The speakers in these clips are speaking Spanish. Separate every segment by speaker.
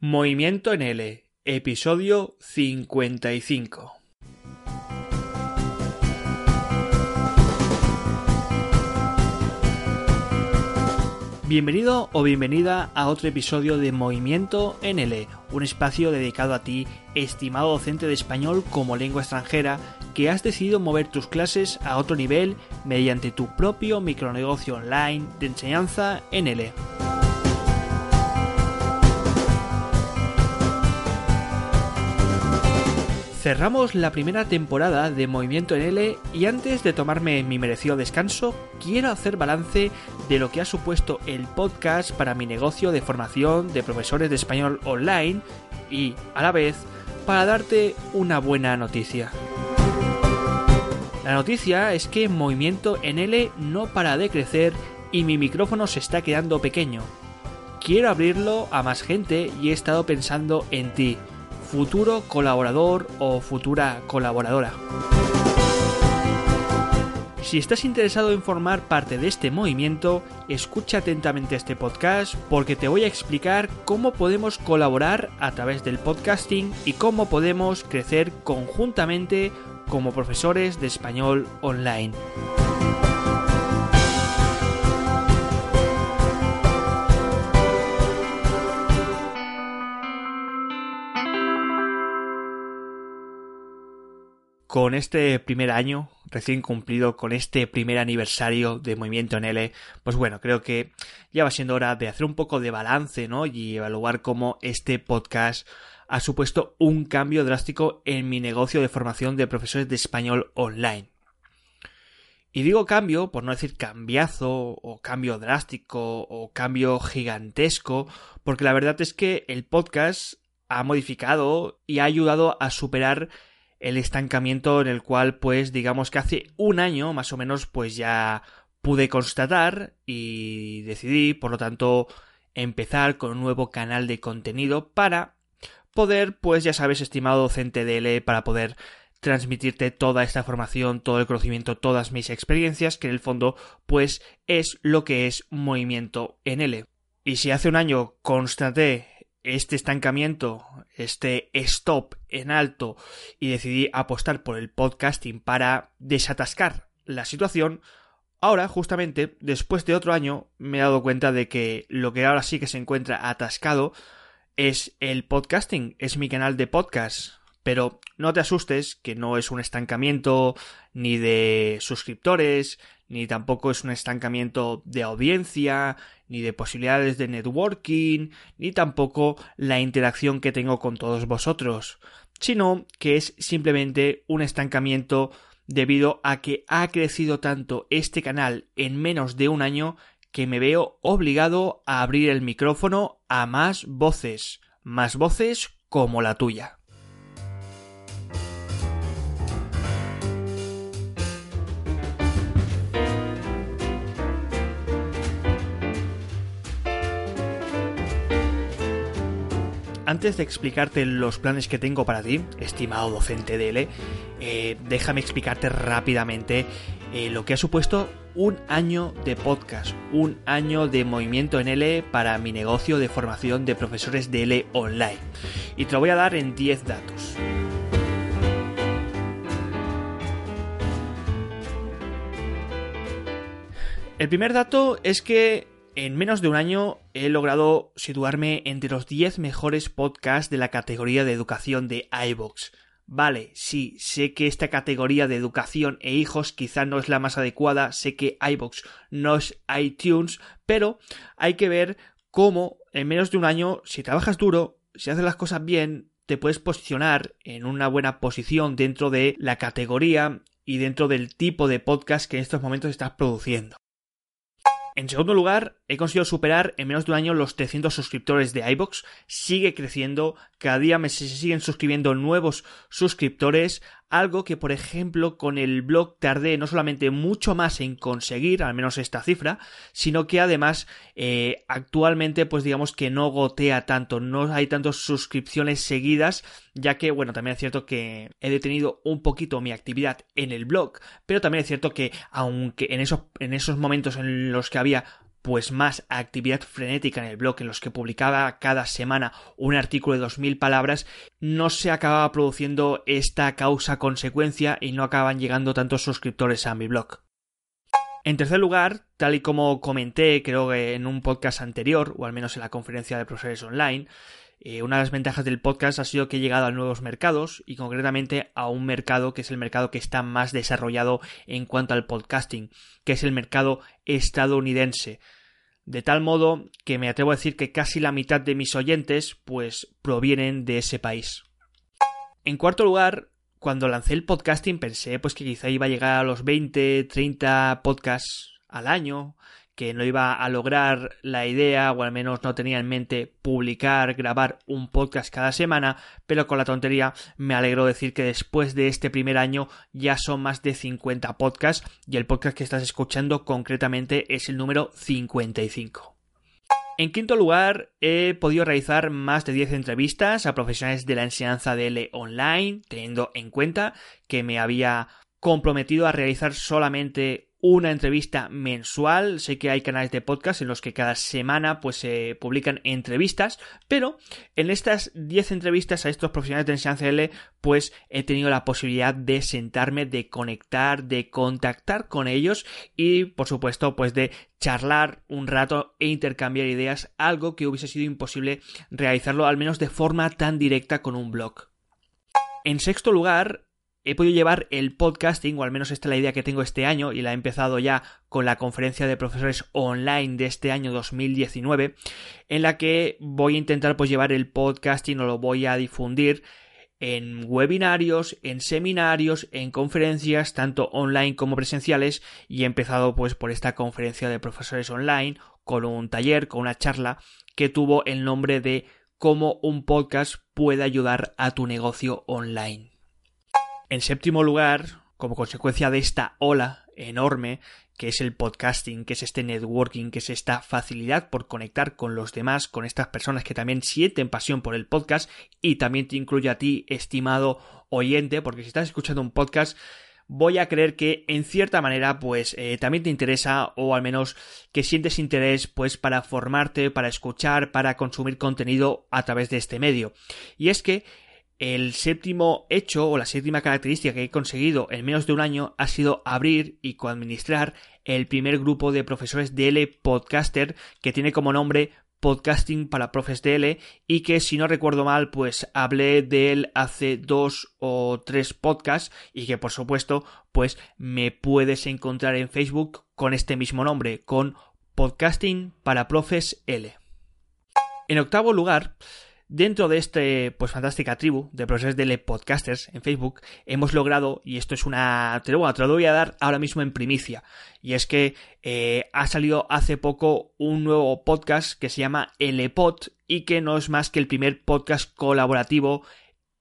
Speaker 1: Movimiento en L, episodio 55. Bienvenido o bienvenida a otro episodio de Movimiento en L, un espacio dedicado a ti, estimado docente de español como lengua extranjera, que has decidido mover tus clases a otro nivel mediante tu propio micronegocio online de enseñanza en L. Cerramos la primera temporada de Movimiento en L y antes de tomarme mi merecido descanso, quiero hacer balance de lo que ha supuesto el podcast para mi negocio de formación de profesores de español online y, a la vez, para darte una buena noticia. La noticia es que Movimiento en L no para de crecer y mi micrófono se está quedando pequeño. Quiero abrirlo a más gente y he estado pensando en ti futuro colaborador o futura colaboradora. Si estás interesado en formar parte de este movimiento, escucha atentamente este podcast porque te voy a explicar cómo podemos colaborar a través del podcasting y cómo podemos crecer conjuntamente como profesores de español online. Con este primer año recién cumplido, con este primer aniversario de Movimiento en L, pues bueno, creo que ya va siendo hora de hacer un poco de balance, ¿no? Y evaluar cómo este podcast ha supuesto un cambio drástico en mi negocio de formación de profesores de español online. Y digo cambio, por no decir cambiazo, o cambio drástico, o cambio gigantesco, porque la verdad es que el podcast ha modificado y ha ayudado a superar el estancamiento en el cual pues digamos que hace un año más o menos pues ya pude constatar y decidí por lo tanto empezar con un nuevo canal de contenido para poder pues ya sabes estimado docente de L para poder transmitirte toda esta formación, todo el conocimiento, todas mis experiencias, que en el fondo pues es lo que es movimiento en L. Y si hace un año constaté este estancamiento, este stop en alto y decidí apostar por el podcasting para desatascar la situación, ahora justamente después de otro año me he dado cuenta de que lo que ahora sí que se encuentra atascado es el podcasting, es mi canal de podcast. Pero no te asustes que no es un estancamiento ni de suscriptores, ni tampoco es un estancamiento de audiencia, ni de posibilidades de networking, ni tampoco la interacción que tengo con todos vosotros, sino que es simplemente un estancamiento debido a que ha crecido tanto este canal en menos de un año que me veo obligado a abrir el micrófono a más voces, más voces como la tuya. Antes de explicarte los planes que tengo para ti, estimado docente de L, eh, déjame explicarte rápidamente eh, lo que ha supuesto un año de podcast, un año de movimiento en L para mi negocio de formación de profesores de L online. Y te lo voy a dar en 10 datos. El primer dato es que en menos de un año he logrado situarme entre los 10 mejores podcasts de la categoría de educación de iVoox. Vale, sí, sé que esta categoría de educación e hijos quizá no es la más adecuada, sé que iVoox no es iTunes, pero hay que ver cómo en menos de un año, si trabajas duro, si haces las cosas bien, te puedes posicionar en una buena posición dentro de la categoría y dentro del tipo de podcast que en estos momentos estás produciendo. En segundo lugar, he conseguido superar en menos de un año los 300 suscriptores de iBox. Sigue creciendo, cada día me siguen suscribiendo nuevos suscriptores, algo que por ejemplo con el blog tardé no solamente mucho más en conseguir, al menos esta cifra, sino que además eh, actualmente pues digamos que no gotea tanto, no hay tantas suscripciones seguidas, ya que bueno, también es cierto que he detenido un poquito mi actividad en el blog, pero también es cierto que aunque en esos, en esos momentos en los que había pues más actividad frenética en el blog en los que publicaba cada semana un artículo de 2000 palabras, no se acababa produciendo esta causa-consecuencia y no acaban llegando tantos suscriptores a mi blog. En tercer lugar, tal y como comenté creo que en un podcast anterior, o al menos en la conferencia de profesores online, eh, una de las ventajas del podcast ha sido que he llegado a nuevos mercados y concretamente a un mercado que es el mercado que está más desarrollado en cuanto al podcasting, que es el mercado estadounidense. De tal modo que me atrevo a decir que casi la mitad de mis oyentes pues provienen de ese país. En cuarto lugar, cuando lancé el podcasting pensé pues que quizá iba a llegar a los 20, 30 podcasts al año, que no iba a lograr la idea, o al menos no tenía en mente publicar, grabar un podcast cada semana, pero con la tontería me alegro decir que después de este primer año ya son más de 50 podcasts y el podcast que estás escuchando concretamente es el número 55. En quinto lugar, he podido realizar más de 10 entrevistas a profesionales de la enseñanza de L online, teniendo en cuenta que me había comprometido a realizar solamente una entrevista mensual. Sé que hay canales de podcast en los que cada semana pues se publican entrevistas, pero en estas 10 entrevistas a estos profesionales de enseñanza L pues he tenido la posibilidad de sentarme, de conectar, de contactar con ellos y por supuesto pues de charlar un rato e intercambiar ideas, algo que hubiese sido imposible realizarlo al menos de forma tan directa con un blog. En sexto lugar, he podido llevar el podcasting, o al menos esta es la idea que tengo este año, y la he empezado ya con la conferencia de profesores online de este año 2019, en la que voy a intentar pues llevar el podcasting o lo voy a difundir en webinarios, en seminarios, en conferencias, tanto online como presenciales, y he empezado pues por esta conferencia de profesores online, con un taller, con una charla que tuvo el nombre de cómo un podcast puede ayudar a tu negocio online. En séptimo lugar, como consecuencia de esta ola enorme que es el podcasting, que es este networking, que es esta facilidad por conectar con los demás, con estas personas que también sienten pasión por el podcast y también te incluye a ti, estimado oyente, porque si estás escuchando un podcast, voy a creer que en cierta manera pues eh, también te interesa o al menos que sientes interés pues para formarte, para escuchar, para consumir contenido a través de este medio. Y es que el séptimo hecho o la séptima característica que he conseguido en menos de un año ha sido abrir y coadministrar el primer grupo de profesores DL Podcaster que tiene como nombre Podcasting para Profes DL y que si no recuerdo mal pues hablé de él hace dos o tres podcasts y que por supuesto pues me puedes encontrar en Facebook con este mismo nombre con Podcasting para Profes L. En octavo lugar, Dentro de este, pues fantástica tribu de profesores de podcasters en Facebook, hemos logrado, y esto es una, te lo, te lo voy a dar ahora mismo en primicia, y es que eh, ha salido hace poco un nuevo podcast que se llama Pod y que no es más que el primer podcast colaborativo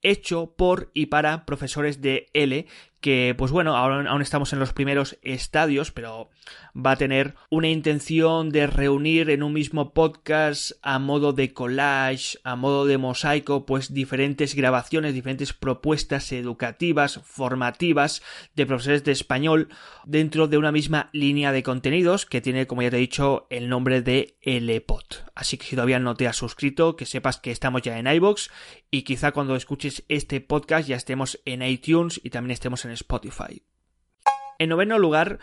Speaker 1: hecho por y para profesores de L que pues bueno, aún, aún, estamos en los primeros estadios, pero va a tener una intención de reunir en un mismo podcast a modo de collage, a modo de mosaico, pues diferentes grabaciones, diferentes propuestas educativas, formativas de profesores de español dentro de una misma línea de contenidos que tiene, como ya te he dicho, el nombre de LPOT. Así que si todavía no te has suscrito, que sepas que estamos ya en iBox y quizá cuando escuches este podcast ya estemos en iTunes y también estemos en Spotify. En noveno lugar,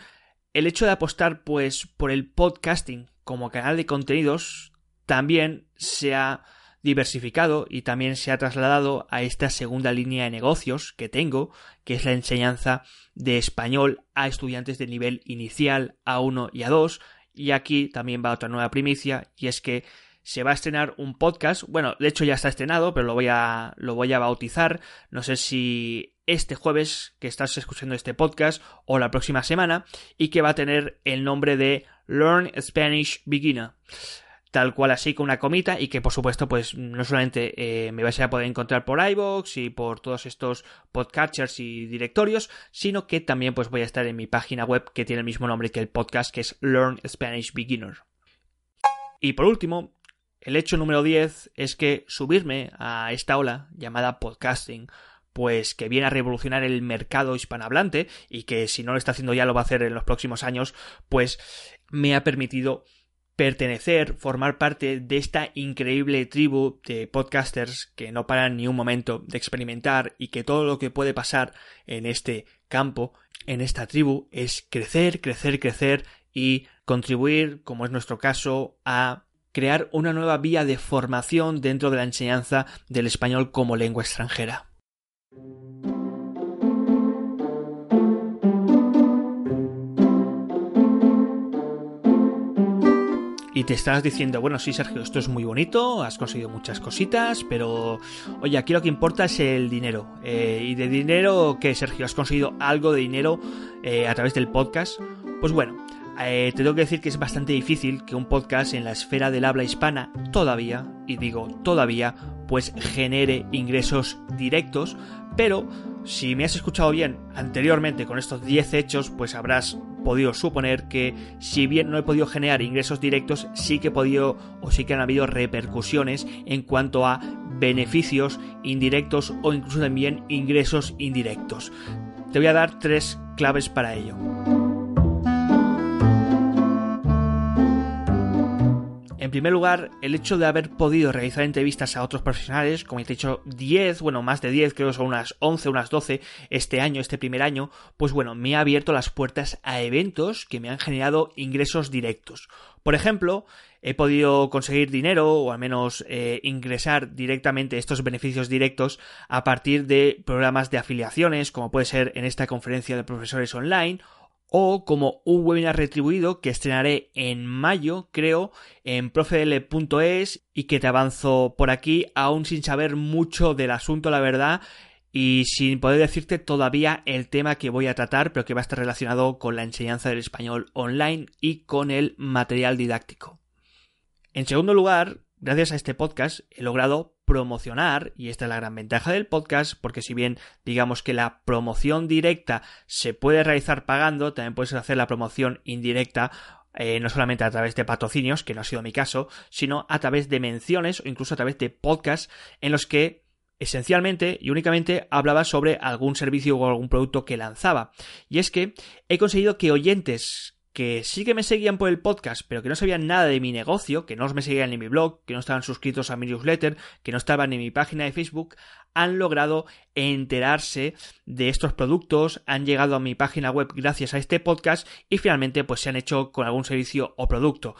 Speaker 1: el hecho de apostar pues por el podcasting como canal de contenidos también se ha diversificado y también se ha trasladado a esta segunda línea de negocios que tengo, que es la enseñanza de español a estudiantes de nivel inicial A1 y A2, y aquí también va otra nueva primicia, y es que se va a estrenar un podcast, bueno, de hecho ya está estrenado, pero lo voy a lo voy a bautizar, no sé si este jueves que estás escuchando este podcast o la próxima semana y que va a tener el nombre de Learn Spanish Beginner tal cual así con una comita y que por supuesto pues no solamente eh, me vais a poder encontrar por iVoox y por todos estos podcatchers y directorios, sino que también pues voy a estar en mi página web que tiene el mismo nombre que el podcast que es Learn Spanish Beginner. Y por último, el hecho número 10 es que subirme a esta ola llamada podcasting pues que viene a revolucionar el mercado hispanohablante y que si no lo está haciendo ya lo va a hacer en los próximos años, pues me ha permitido pertenecer, formar parte de esta increíble tribu de podcasters que no paran ni un momento de experimentar y que todo lo que puede pasar en este campo, en esta tribu, es crecer, crecer, crecer y contribuir, como es nuestro caso, a crear una nueva vía de formación dentro de la enseñanza del español como lengua extranjera. Y te estás diciendo, bueno, sí, Sergio, esto es muy bonito, has conseguido muchas cositas, pero oye, aquí lo que importa es el dinero. Eh, ¿Y de dinero qué, Sergio? ¿Has conseguido algo de dinero eh, a través del podcast? Pues bueno, eh, te tengo que decir que es bastante difícil que un podcast en la esfera del habla hispana todavía, y digo todavía, pues genere ingresos directos, pero si me has escuchado bien anteriormente con estos 10 hechos, pues habrás podido suponer que si bien no he podido generar ingresos directos, sí que he podido o sí que han habido repercusiones en cuanto a beneficios indirectos o incluso también ingresos indirectos. Te voy a dar tres claves para ello. Primer lugar, el hecho de haber podido realizar entrevistas a otros profesionales, como he dicho, 10, bueno, más de 10, creo que son unas 11, unas 12 este año, este primer año, pues bueno, me ha abierto las puertas a eventos que me han generado ingresos directos. Por ejemplo, he podido conseguir dinero o al menos eh, ingresar directamente estos beneficios directos a partir de programas de afiliaciones, como puede ser en esta conferencia de profesores online o como un webinar retribuido que estrenaré en mayo, creo, en profedl.es y que te avanzo por aquí, aún sin saber mucho del asunto, la verdad, y sin poder decirte todavía el tema que voy a tratar, pero que va a estar relacionado con la enseñanza del español online y con el material didáctico. En segundo lugar, gracias a este podcast he logrado promocionar, y esta es la gran ventaja del podcast, porque si bien digamos que la promoción directa se puede realizar pagando, también puedes hacer la promoción indirecta eh, no solamente a través de patrocinios, que no ha sido mi caso, sino a través de menciones o incluso a través de podcasts en los que esencialmente y únicamente hablaba sobre algún servicio o algún producto que lanzaba. Y es que he conseguido que oyentes que sí que me seguían por el podcast, pero que no sabían nada de mi negocio, que no me seguían en mi blog, que no estaban suscritos a mi newsletter, que no estaban en mi página de Facebook, han logrado enterarse de estos productos, han llegado a mi página web gracias a este podcast y finalmente pues se han hecho con algún servicio o producto.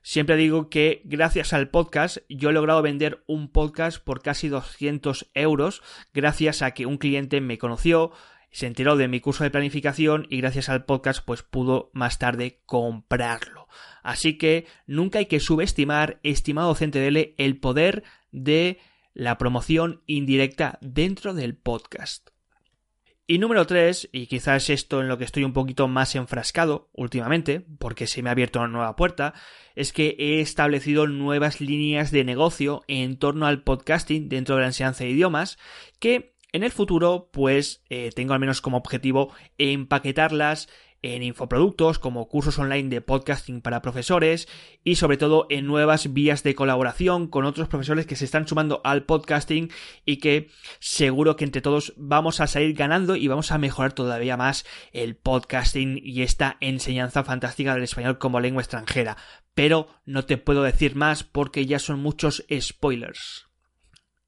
Speaker 1: Siempre digo que gracias al podcast yo he logrado vender un podcast por casi 200 euros gracias a que un cliente me conoció, se enteró de mi curso de planificación y gracias al podcast pues pudo más tarde comprarlo. Así que nunca hay que subestimar, estimado CNTDL, el poder de la promoción indirecta dentro del podcast. Y número 3, y quizás esto en lo que estoy un poquito más enfrascado últimamente, porque se me ha abierto una nueva puerta, es que he establecido nuevas líneas de negocio en torno al podcasting dentro de la enseñanza de idiomas que en el futuro, pues eh, tengo al menos como objetivo empaquetarlas en infoproductos como cursos online de podcasting para profesores y sobre todo en nuevas vías de colaboración con otros profesores que se están sumando al podcasting y que seguro que entre todos vamos a salir ganando y vamos a mejorar todavía más el podcasting y esta enseñanza fantástica del español como lengua extranjera. Pero no te puedo decir más porque ya son muchos spoilers.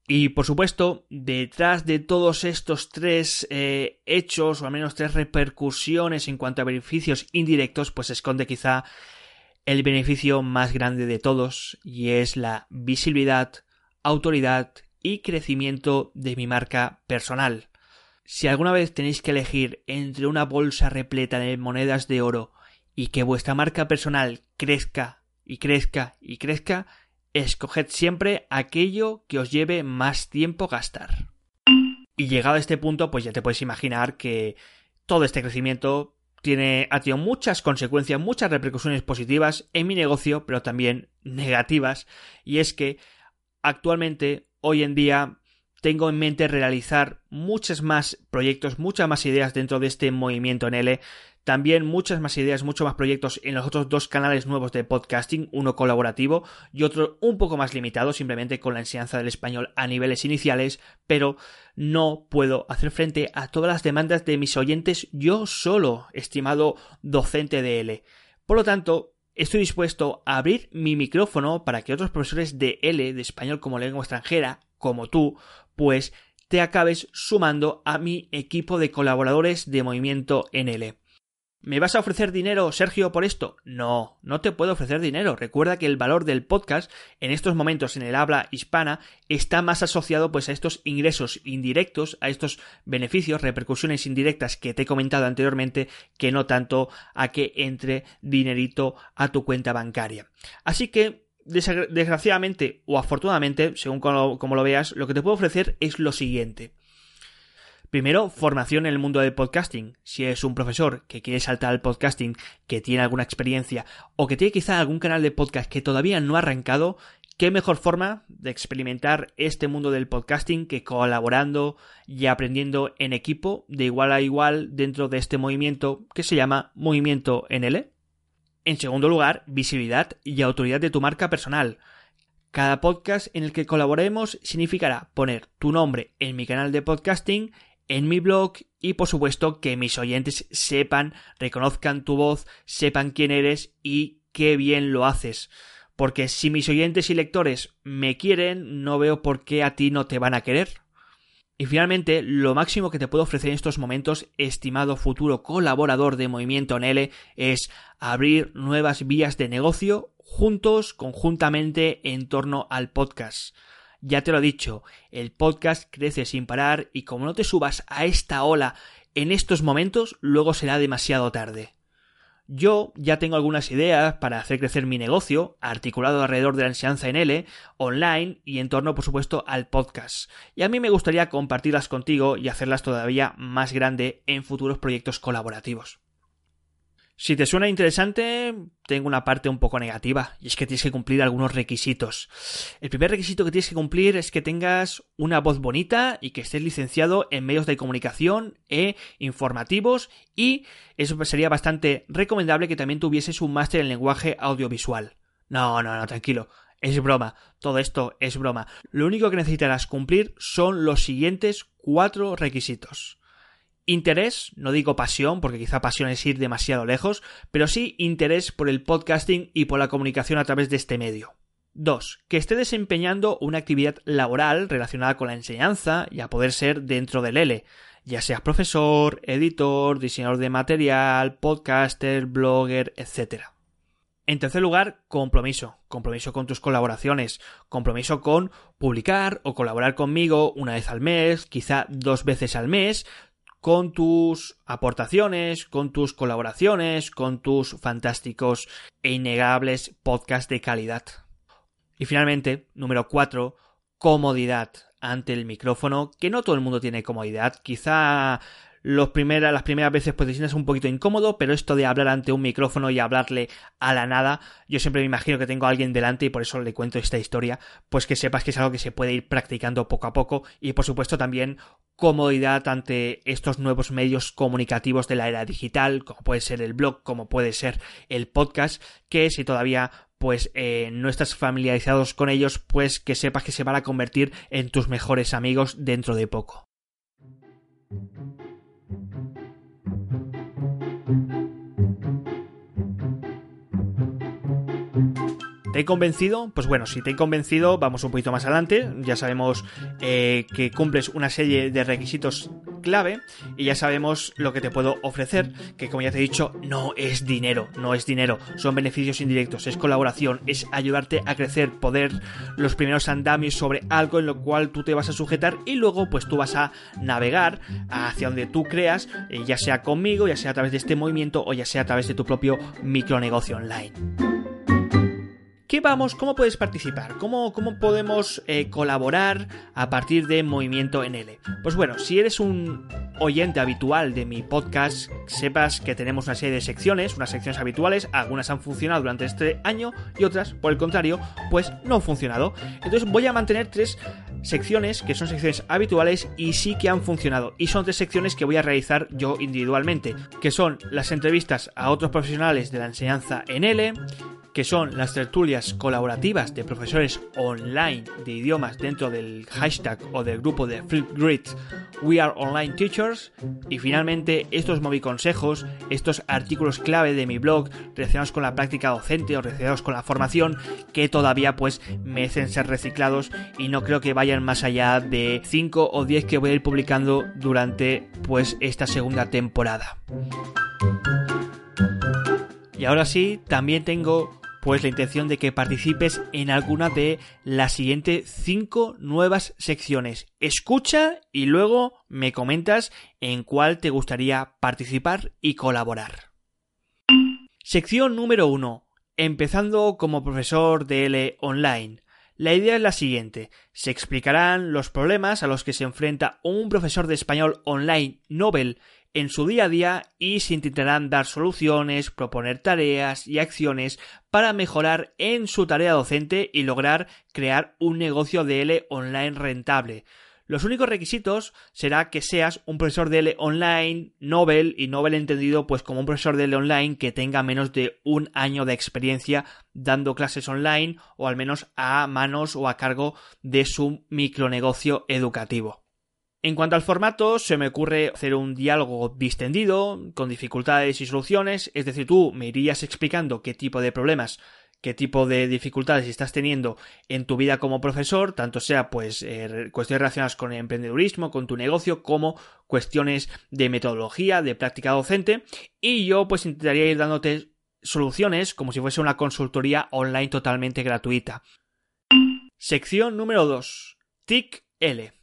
Speaker 1: Y por supuesto, detrás de todos estos tres eh, hechos, o al menos tres repercusiones en cuanto a beneficios indirectos, pues se esconde quizá el beneficio más grande de todos, y es la visibilidad, autoridad y crecimiento de mi marca personal. Si alguna vez tenéis que elegir entre una bolsa repleta de monedas de oro y que vuestra marca personal crezca y crezca y crezca, escoged siempre aquello que os lleve más tiempo gastar. Y llegado a este punto, pues ya te puedes imaginar que todo este crecimiento tiene, ha tenido muchas consecuencias, muchas repercusiones positivas en mi negocio, pero también negativas. Y es que actualmente, hoy en día, tengo en mente realizar muchos más proyectos, muchas más ideas dentro de este movimiento en L. También muchas más ideas, muchos más proyectos en los otros dos canales nuevos de podcasting, uno colaborativo y otro un poco más limitado, simplemente con la enseñanza del español a niveles iniciales, pero no puedo hacer frente a todas las demandas de mis oyentes yo solo, estimado docente de L. Por lo tanto, estoy dispuesto a abrir mi micrófono para que otros profesores de L, de español como lengua extranjera, como tú, pues te acabes sumando a mi equipo de colaboradores de Movimiento NL. ¿Me vas a ofrecer dinero, Sergio, por esto? No, no te puedo ofrecer dinero. Recuerda que el valor del podcast en estos momentos en el habla hispana está más asociado pues a estos ingresos indirectos, a estos beneficios, repercusiones indirectas que te he comentado anteriormente, que no tanto a que entre dinerito a tu cuenta bancaria. Así que desgraciadamente o afortunadamente, según como, lo veas, lo que te puedo ofrecer es lo siguiente. Primero, formación en el mundo del podcasting. Si eres un profesor que quiere saltar al podcasting, que tiene alguna experiencia o que tiene quizá algún canal de podcast que todavía no ha arrancado, qué mejor forma de experimentar este mundo del podcasting que colaborando y aprendiendo en equipo de igual a igual dentro de este movimiento que se llama Movimiento NL. En segundo lugar, visibilidad y autoridad de tu marca personal. Cada podcast en el que colaboremos significará poner tu nombre en mi canal de podcasting, en mi blog y por supuesto que mis oyentes sepan, reconozcan tu voz, sepan quién eres y qué bien lo haces. Porque si mis oyentes y lectores me quieren, no veo por qué a ti no te van a querer. Y finalmente, lo máximo que te puedo ofrecer en estos momentos, estimado futuro colaborador de Movimiento NL, es abrir nuevas vías de negocio juntos, conjuntamente, en torno al podcast. Ya te lo he dicho, el podcast crece sin parar y como no te subas a esta ola en estos momentos, luego será demasiado tarde. Yo ya tengo algunas ideas para hacer crecer mi negocio, articulado alrededor de la enseñanza en L, online y en torno, por supuesto, al podcast. Y a mí me gustaría compartirlas contigo y hacerlas todavía más grande en futuros proyectos colaborativos. Si te suena interesante, tengo una parte un poco negativa, y es que tienes que cumplir algunos requisitos. El primer requisito que tienes que cumplir es que tengas una voz bonita y que estés licenciado en medios de comunicación e informativos, y eso sería bastante recomendable que también tuvieses un máster en lenguaje audiovisual. No, no, no, tranquilo. Es broma, todo esto es broma. Lo único que necesitarás cumplir son los siguientes cuatro requisitos. Interés, no digo pasión, porque quizá pasión es ir demasiado lejos, pero sí interés por el podcasting y por la comunicación a través de este medio. 2. Que esté desempeñando una actividad laboral relacionada con la enseñanza y a poder ser dentro del L, ya seas profesor, editor, diseñador de material, podcaster, blogger, etc. En tercer lugar, compromiso. Compromiso con tus colaboraciones. Compromiso con publicar o colaborar conmigo una vez al mes, quizá dos veces al mes, con tus aportaciones, con tus colaboraciones, con tus fantásticos e innegables podcasts de calidad. Y finalmente, número 4, comodidad ante el micrófono, que no todo el mundo tiene comodidad. Quizá los primera, las primeras veces pues te sientes un poquito incómodo, pero esto de hablar ante un micrófono y hablarle a la nada, yo siempre me imagino que tengo a alguien delante y por eso le cuento esta historia, pues que sepas que es algo que se puede ir practicando poco a poco y por supuesto también comodidad ante estos nuevos medios comunicativos de la era digital, como puede ser el blog, como puede ser el podcast, que si todavía pues eh, no estás familiarizados con ellos, pues que sepas que se van a convertir en tus mejores amigos dentro de poco. Convencido? Pues bueno, si te he convencido, vamos un poquito más adelante. Ya sabemos eh, que cumples una serie de requisitos clave y ya sabemos lo que te puedo ofrecer, que como ya te he dicho, no es dinero, no es dinero, son beneficios indirectos, es colaboración, es ayudarte a crecer, poder los primeros andamios sobre algo en lo cual tú te vas a sujetar y luego pues tú vas a navegar hacia donde tú creas, eh, ya sea conmigo, ya sea a través de este movimiento o ya sea a través de tu propio micronegocio online. ¿Qué vamos? ¿Cómo puedes participar? ¿Cómo, podemos eh, colaborar a partir de Movimiento en L? Pues bueno, si eres un oyente habitual de mi podcast, sepas que tenemos una serie de secciones, unas secciones habituales, algunas han funcionado durante este año y otras, por el contrario, pues no han funcionado. Entonces voy a mantener tres secciones que son secciones habituales y sí que han funcionado. Y son tres secciones que voy a realizar yo individualmente, que son las entrevistas a otros profesionales de la enseñanza en L, que son las tertulias colaborativas de profesores online de idiomas dentro del hashtag o del grupo de Flipgrid We Are Online Teachers y finalmente estos consejos, estos artículos clave de mi blog relacionados con la práctica docente o relacionados con la formación que todavía pues merecen ser reciclados y no creo que vayan más allá de 5 o 10 que voy a ir publicando durante pues esta segunda temporada. Y ahora sí, también tengo pues la intención de que participes en alguna de las siguientes cinco nuevas secciones. Escucha y luego me comentas en cuál te gustaría participar y colaborar. Sección número 1. Empezando como profesor de L online. La idea es la siguiente. Se explicarán los problemas a los que se enfrenta un profesor de español online Nobel en su día a día y se intentarán dar soluciones, proponer tareas y acciones para mejorar en su tarea docente y lograr crear un negocio de L online rentable. Los únicos requisitos será que seas un profesor de L online, Nobel, y Nobel entendido pues como un profesor de L online que tenga menos de un año de experiencia dando clases online o al menos a manos o a cargo de su micronegocio educativo. En cuanto al formato, se me ocurre hacer un diálogo distendido, con dificultades y soluciones, es decir, tú me irías explicando qué tipo de problemas, qué tipo de dificultades estás teniendo en tu vida como profesor, tanto sea pues eh, cuestiones relacionadas con el emprendedurismo, con tu negocio, como cuestiones de metodología, de práctica docente, y yo pues intentaría ir dándote soluciones como si fuese una consultoría online totalmente gratuita. Sección número 2. TIC L.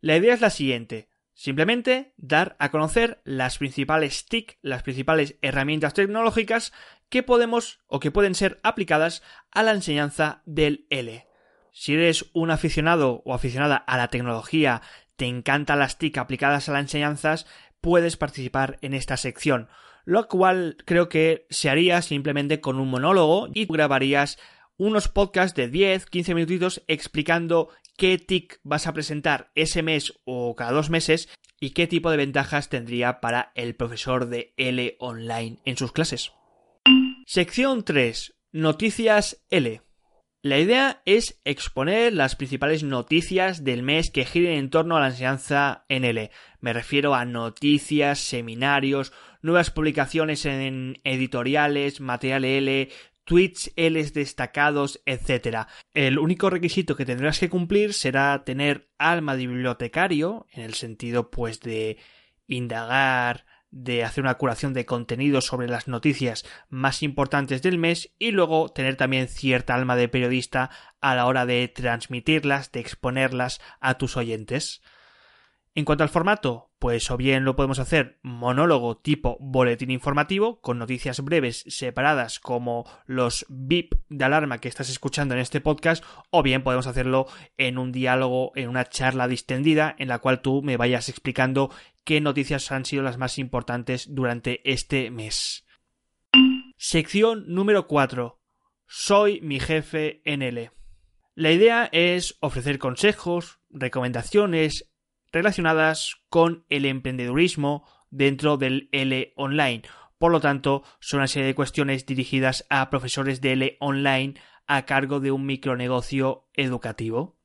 Speaker 1: La idea es la siguiente. Simplemente dar a conocer las principales TIC, las principales herramientas tecnológicas que podemos o que pueden ser aplicadas a la enseñanza del L. Si eres un aficionado o aficionada a la tecnología, te encantan las TIC aplicadas a las enseñanzas, puedes participar en esta sección, lo cual creo que se haría simplemente con un monólogo y grabarías unos podcasts de 10, 15 minutitos explicando qué TIC vas a presentar ese mes o cada dos meses y qué tipo de ventajas tendría para el profesor de L online en sus clases. Sección 3. Noticias L. La idea es exponer las principales noticias del mes que giren en torno a la enseñanza en L. Me refiero a noticias, seminarios, nuevas publicaciones en editoriales, material L, tweets L destacados, etc. El único requisito que tendrás que cumplir será tener alma de bibliotecario, en el sentido pues de indagar, de hacer una curación de contenido sobre las noticias más importantes del mes y luego tener también cierta alma de periodista a la hora de transmitirlas, de exponerlas a tus oyentes. En cuanto al formato, pues o bien lo podemos hacer monólogo tipo boletín informativo, con noticias breves separadas como los bip de alarma que estás escuchando en este podcast, o bien podemos hacerlo en un diálogo, en una charla distendida, en la cual tú me vayas explicando qué noticias han sido las más importantes durante este mes. Sección número 4. Soy mi jefe en L. La idea es ofrecer consejos, recomendaciones, relacionadas con el emprendedurismo dentro del L online. Por lo tanto, son una serie de cuestiones dirigidas a profesores de L online a cargo de un micronegocio educativo.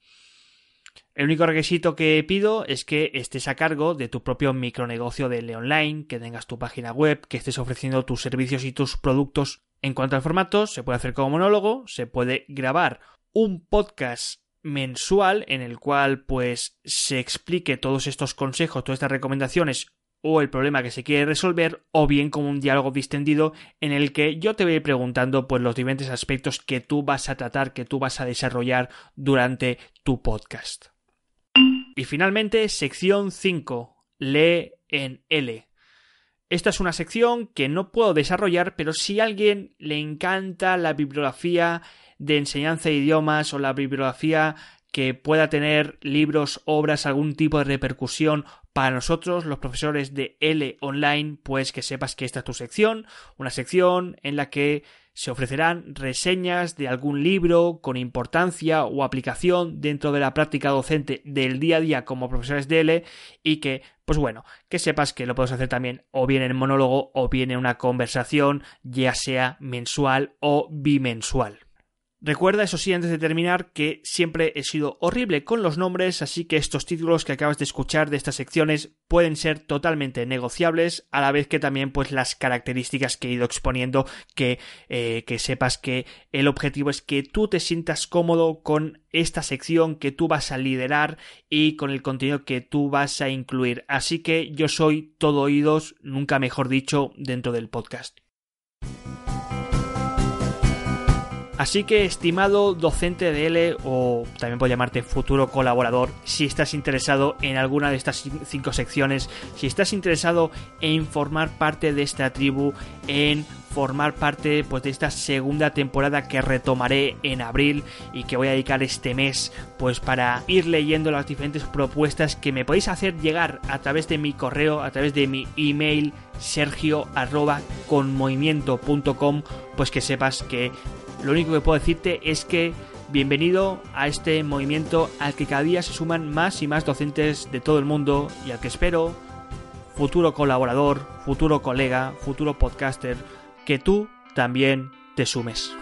Speaker 1: El único requisito que pido es que estés a cargo de tu propio micronegocio de L online, que tengas tu página web, que estés ofreciendo tus servicios y tus productos. En cuanto al formato, se puede hacer como monólogo, se puede grabar un podcast mensual en el cual pues se explique todos estos consejos, todas estas recomendaciones o el problema que se quiere resolver o bien como un diálogo distendido en el que yo te voy preguntando pues los diferentes aspectos que tú vas a tratar, que tú vas a desarrollar durante tu podcast. Y finalmente, sección 5. Lee en L. Esta es una sección que no puedo desarrollar, pero si a alguien le encanta la bibliografía, de enseñanza de idiomas o la bibliografía que pueda tener libros, obras, algún tipo de repercusión para nosotros, los profesores de L Online, pues que sepas que esta es tu sección, una sección en la que se ofrecerán reseñas de algún libro con importancia o aplicación dentro de la práctica docente del día a día como profesores de L y que, pues bueno, que sepas que lo puedes hacer también o bien en monólogo o bien en una conversación, ya sea mensual o bimensual. Recuerda, eso sí, antes de terminar, que siempre he sido horrible con los nombres, así que estos títulos que acabas de escuchar de estas secciones pueden ser totalmente negociables, a la vez que también pues las características que he ido exponiendo, que, eh, que sepas que el objetivo es que tú te sientas cómodo con esta sección que tú vas a liderar y con el contenido que tú vas a incluir. Así que yo soy todo oídos, nunca mejor dicho, dentro del podcast. Así que, estimado docente de L, o también puedo llamarte futuro colaborador, si estás interesado en alguna de estas cinco secciones, si estás interesado en formar parte de esta tribu, en formar parte pues de esta segunda temporada que retomaré en abril y que voy a dedicar este mes pues para ir leyendo las diferentes propuestas que me podéis hacer llegar a través de mi correo, a través de mi email sergio arroba pues que sepas que lo único que puedo decirte es que bienvenido a este movimiento al que cada día se suman más y más docentes de todo el mundo y al que espero, futuro colaborador, futuro colega, futuro podcaster, que tú también te sumes.